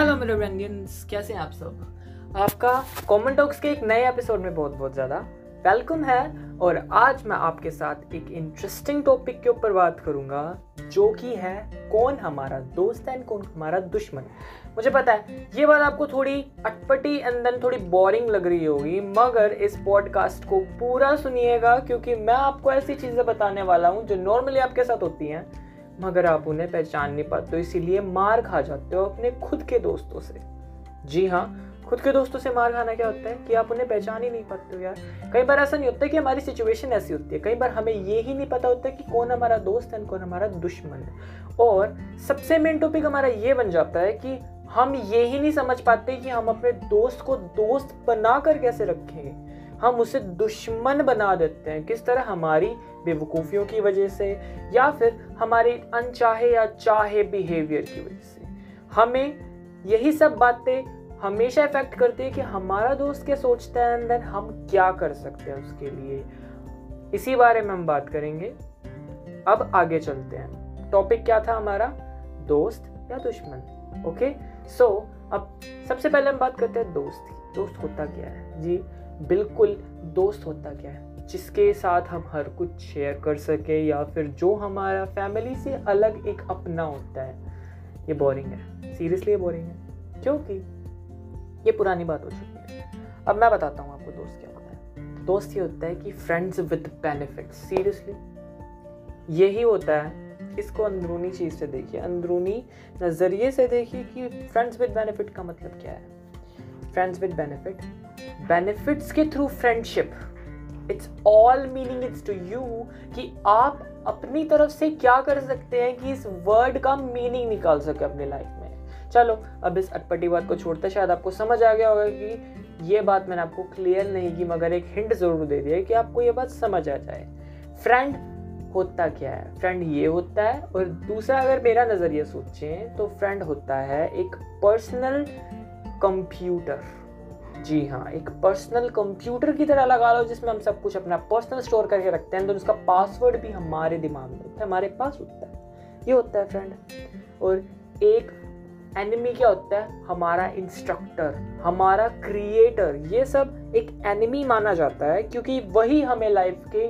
Hello मेरे ब्रेंडियंस कैसे हैं आप सब? आपका कॉमन टॉक्स के एक नए एपिसोड में बहुत बहुत ज़्यादा वेलकम है और आज मैं आपके साथ एक इंटरेस्टिंग टॉपिक के ऊपर बात करूँगा, जो कि है कौन हमारा दोस्त है एंड कौन हमारा दुश्मन। मुझे पता है, ये बात आपको थोड़ी अटपटी एंड देन थोड़ी बोरिंग लग रही होगी, मगर इस पॉडकास्ट को पूरा सुनिएगा, क्योंकि मैं आपको ऐसी चीज़ें बताने वाला हूँ जो नॉर्मली आपके साथ होती हैं। मगर आप उन्हें पहचान नहीं पाते हो, इसीलिए मार खा जाते हो अपने खुद के दोस्तों से। जी हाँ खुद के दोस्तों से मार खाना क्या होता है कि आप उन्हें पहचान ही नहीं पाते हो यार। कई बार ऐसा नहीं होता कि हमारी सिचुएशन ऐसी होती है, कई बार हमें ये ही नहीं पता होता कि कौन हमारा दोस्त है कौन हमारा दुश्मन है। और सबसे मेन टॉपिक हमारा ये बन जाता है कि हम ये ही नहीं समझ पाते कि हम अपने दोस्त को दोस्त बना कर कैसे रखेंगे हम उसे दुश्मन बना देते हैं। किस तरह? हमारी बेवकूफ़ियों की वजह से या फिर हमारे अनचाहे या चाहे बिहेवियर की वजह से। हमें यही सब बातें हमेशा इफ़ेक्ट करती है कि हमारा दोस्त क्या सोचता है एंड हम क्या कर सकते हैं उसके लिए। इसी बारे में हम बात करेंगे। अब आगे चलते हैं। टॉपिक क्या था हमारा? दोस्त या दुश्मन। ओके सो so, अब सबसे पहले हम बात करते हैं दोस्त की। दोस्त होता क्या है? जी बिल्कुल दोस्त होता क्या है? जिसके साथ हम हर कुछ शेयर कर सके या फिर जो हमारा फैमिली से अलग एक अपना होता है। ये बोरिंग है। सीरियसली बोरिंग है? क्योंकि ये पुरानी बात हो चुकी है। अब मैं बताता हूँ आपको दोस्त क्या होता है। दोस्त ये होता है कि फ्रेंड्स विद बेनिफिट सीरियसली यही होता है। इसको अंदरूनी चीज़ से देखिए। अंदरूनी नज़रिए से देखिए कि फ्रेंड्स विद बेनिफिट का मतलब क्या है। फ्रेंड्स विद बेनिफिट बेनिफिट्स के through friendship it's all meaning it's to you कि आप अपनी तरफ़ से क्या कर सकते हैं कि इस वर्ड का मीनिंग निकाल सके अपनी लाइफ में। चलो, अब इस अटपटी बात को छोड़ते शायद आपको समझ आ गया होगा कि ये बात मैंने आपको क्लियर नहीं की, मगर एक हिंट ज़रूर दे दिया कि आपको ये बात समझ आ जाए। फ्रेंड होता क्या है? फ्रेंड ये होता है और दूसरा अगर मेरा नज़रिया सोचें तो फ्रेंड होता है एक पर्सनल कंप्यूटर जी हाँ एक पर्सनल कंप्यूटर की तरह लगा लो जिसमें हम सब कुछ अपना पर्सनल स्टोर करके रखते हैं तो उसका पासवर्ड भी हमारे दिमाग में होता है, हमारे पास होता है। ये होता है फ्रेंड और एक एनिमी क्या होता है? हमारा इंस्ट्रक्टर हमारा क्रिएटर ये सब एक एनिमी माना जाता है क्योंकि वही हमें लाइफ के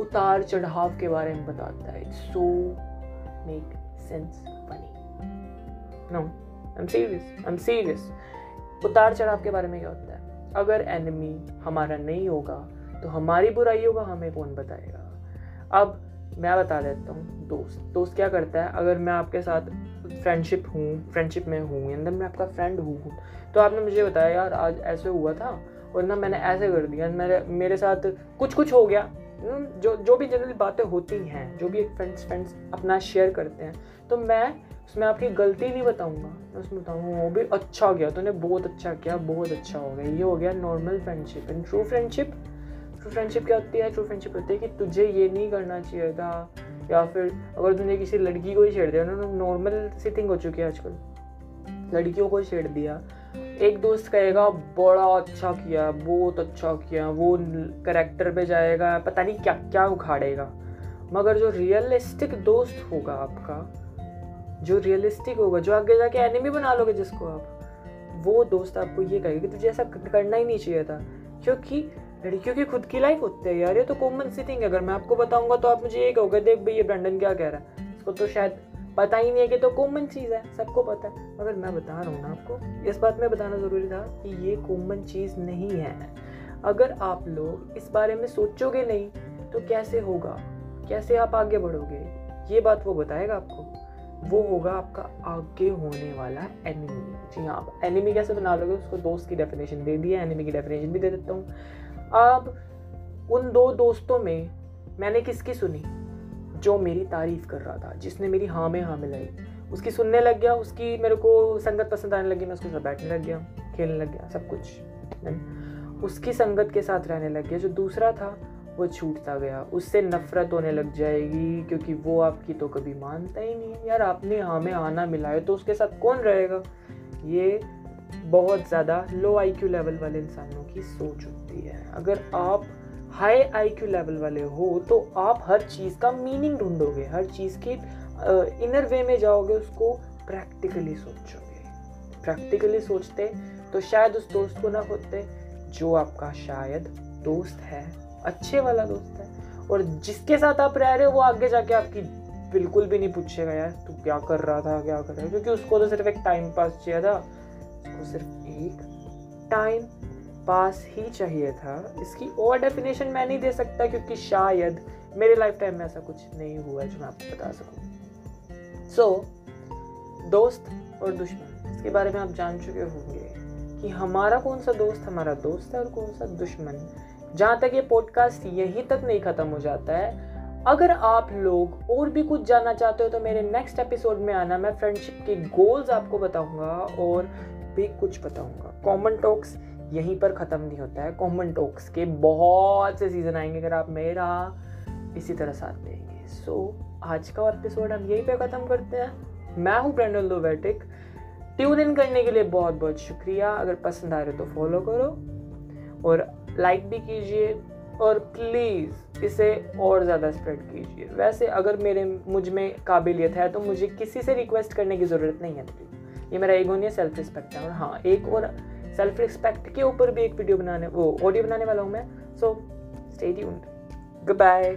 उतार चढ़ाव के बारे में बताता है. It's so make sense funny no I am serious I am serious उतार चढ़ाव के बारे में क्या होता है? अगर एनिमी हमारा नहीं होगा तो हमारी बुराइयों का हमें कौन बताएगा? अब मैं बता देता हूँ, दोस्त। दोस्त क्या करता है? अगर मैं आपके साथ फ्रेंडशिप हूँ फ्रेंडशिप में हूँ या मैं आपका फ्रेंड हूँ तो आपने मुझे बताया, यार, आज ऐसे हुआ था, और ना मैंने ऐसे कर दिया मेरे मेरे साथ कुछ कुछ हो गया। जो जो भी जनरली बातें होती हैं, जो भी एक फ्रेंड्स फ्रेंड्स अपना शेयर करते हैं तो मैं उसमें आपकी गलती नहीं बताऊँगा। मैं उसमें बताऊँगा, वो भी अच्छा गया, तूने बहुत अच्छा किया, बहुत अच्छा हो गया। ये हो गया normal friendship and true friendship true friendship क्या होती है? ट्रू फ्रेंडशिप होती है कि तुझे ये नहीं करना चाहिए था, या फिर अगर तूने किसी लड़की को ही छेड़ दिया, उन्होंने नॉर्मल सी थिंग हो चुकी है आजकल। लड़कियों को छेड़ दिया। एक दोस्त कहेगा, बड़ा अच्छा किया, बहुत अच्छा किया, वो करेक्टर पे जाएगा, पता नहीं क्या क्या उखाड़ेगा। मगर जो रियलिस्टिक दोस्त होगा आपका जो रियलिस्टिक होगा, जो आगे जाके एनिमी बना लोगे जिसको आप, वो दोस्त आपको ये कहेगा कि तुझे ऐसा करना ही नहीं चाहिए था। क्योंकि लड़कियों की खुद की लाइफ होती है यार, ये तो कॉमन सी थिंग है। अगर मैं आपको बताऊँगा तो आप मुझे ये कहोगे, देख भाई, ये ब्रांडन क्या कह रहा है? इसको तो शायद पता ही नहीं है कि तो कॉमन चीज़ है, सबको पता है। मगर मैं बता रहा हूँ ना आपको, इस बात में बताना ज़रूरी था कि ये कॉमन चीज़ नहीं है। अगर आप लोग इस बारे में सोचोगे नहीं तो कैसे होगा? कैसे आप आगे बढ़ोगे? ये बात वो बताएगा आपको। वो होगा आपका आगे होने वाला एनिमी जी हाँ आप एनिमी कैसे बना लोगे, उसको दोस्त की डेफिनेशन दे दिया एनिमी की डेफिनेशन भी दे देता हूँ। अब उन दो दोस्तों में मैंने किसकी सुनी? जो मेरी तारीफ़ कर रहा था, जिसने मेरी हाँ में हाँ मिलाई। उसकी सुनने लग गया, उसकी मेरे को संगत पसंद आने लगी, मैं उसके साथ बैठने लग गया, खेलने लग गया, सब कुछ। उसकी संगत के साथ रहने लग गया, जो दूसरा था वो छूटता गया। उससे नफरत होने लग जाएगी, क्योंकि वो आपकी तो कभी मानता ही नहीं। यार, आपने हमें आना मिलाए तो उसके साथ कौन रहेगा? ये बहुत ज़्यादा लो आईक्यू लेवल वाले इंसानों की सोच होती है। अगर आप हाई आईक्यू लेवल वाले हो तो आप हर चीज़ का मीनिंग ढूंढोगे। हर चीज़ की इनर वे में जाओगे, उसको प्रैक्टिकली सोचोगे। प्रैक्टिकली सोचते तो शायद उस दोस्त को ना खोते जो आपका शायद दोस्त है। अच्छे वाला दोस्त है। और जिसके साथ आप रह रहे हो वो आगे जाके आपकी बिल्कुल भी नहीं पूछेगा यार तू क्या कर रहा था क्या कर रहा था? क्योंकि उसको तो सिर्फ़ एक टाइम पास चाहिए था। उसको सिर्फ़ एक टाइम पास ही चाहिए था। इसकी और डेफिनेशन मैं नहीं दे सकता क्योंकि शायद मेरे लाइफ टाइम में ऐसा कुछ नहीं हुआ है जो मैं आपको बता सकूँ। सो so, दोस्त और दुश्मन इसके बारे में आप जान चुके होंगे कि हमारा कौन सा दोस्त हमारा दोस्त है और कौन सा दुश्मन जहाँ तक ये पॉडकास्ट यहीं तक नहीं ख़त्म हो जाता है अगर आप लोग और भी कुछ जानना चाहते हो तो मेरे नेक्स्ट एपिसोड में आना मैं फ्रेंडशिप के गोल्स आपको बताऊँगा और भी कुछ बताऊँगा। कॉमन टॉक्स यहीं पर ख़त्म नहीं होता है। कॉमन टॉक्स के बहुत से सीज़न आएँगे अगर आप मेरा इसी तरह साथ देंगे। सो so, आज का एपिसोड हम यहीं पर ख़त्म करते हैं। मैं हूँ ब्रेंडल लोवेटिक ट्यून इन करने के लिए बहुत बहुत शुक्रिया। अगर पसंद आ रहे हो तो फॉलो करो। और लाइक भी कीजिए और प्लीज़ इसे और ज़्यादा स्प्रेड कीजिए। वैसे अगर मेरे, मुझमें काबिलियत है तो मुझे किसी से रिक्वेस्ट करने की ज़रूरत नहीं है। ये मेरा एक होनी सेल्फ रिस्पेक्ट है। और हाँ एक और सेल्फ रिस्पेक्ट के ऊपर भी एक वीडियो बनाने, वो ऑडियो बनाने वाला हूँ मैं। So stay tuned good bye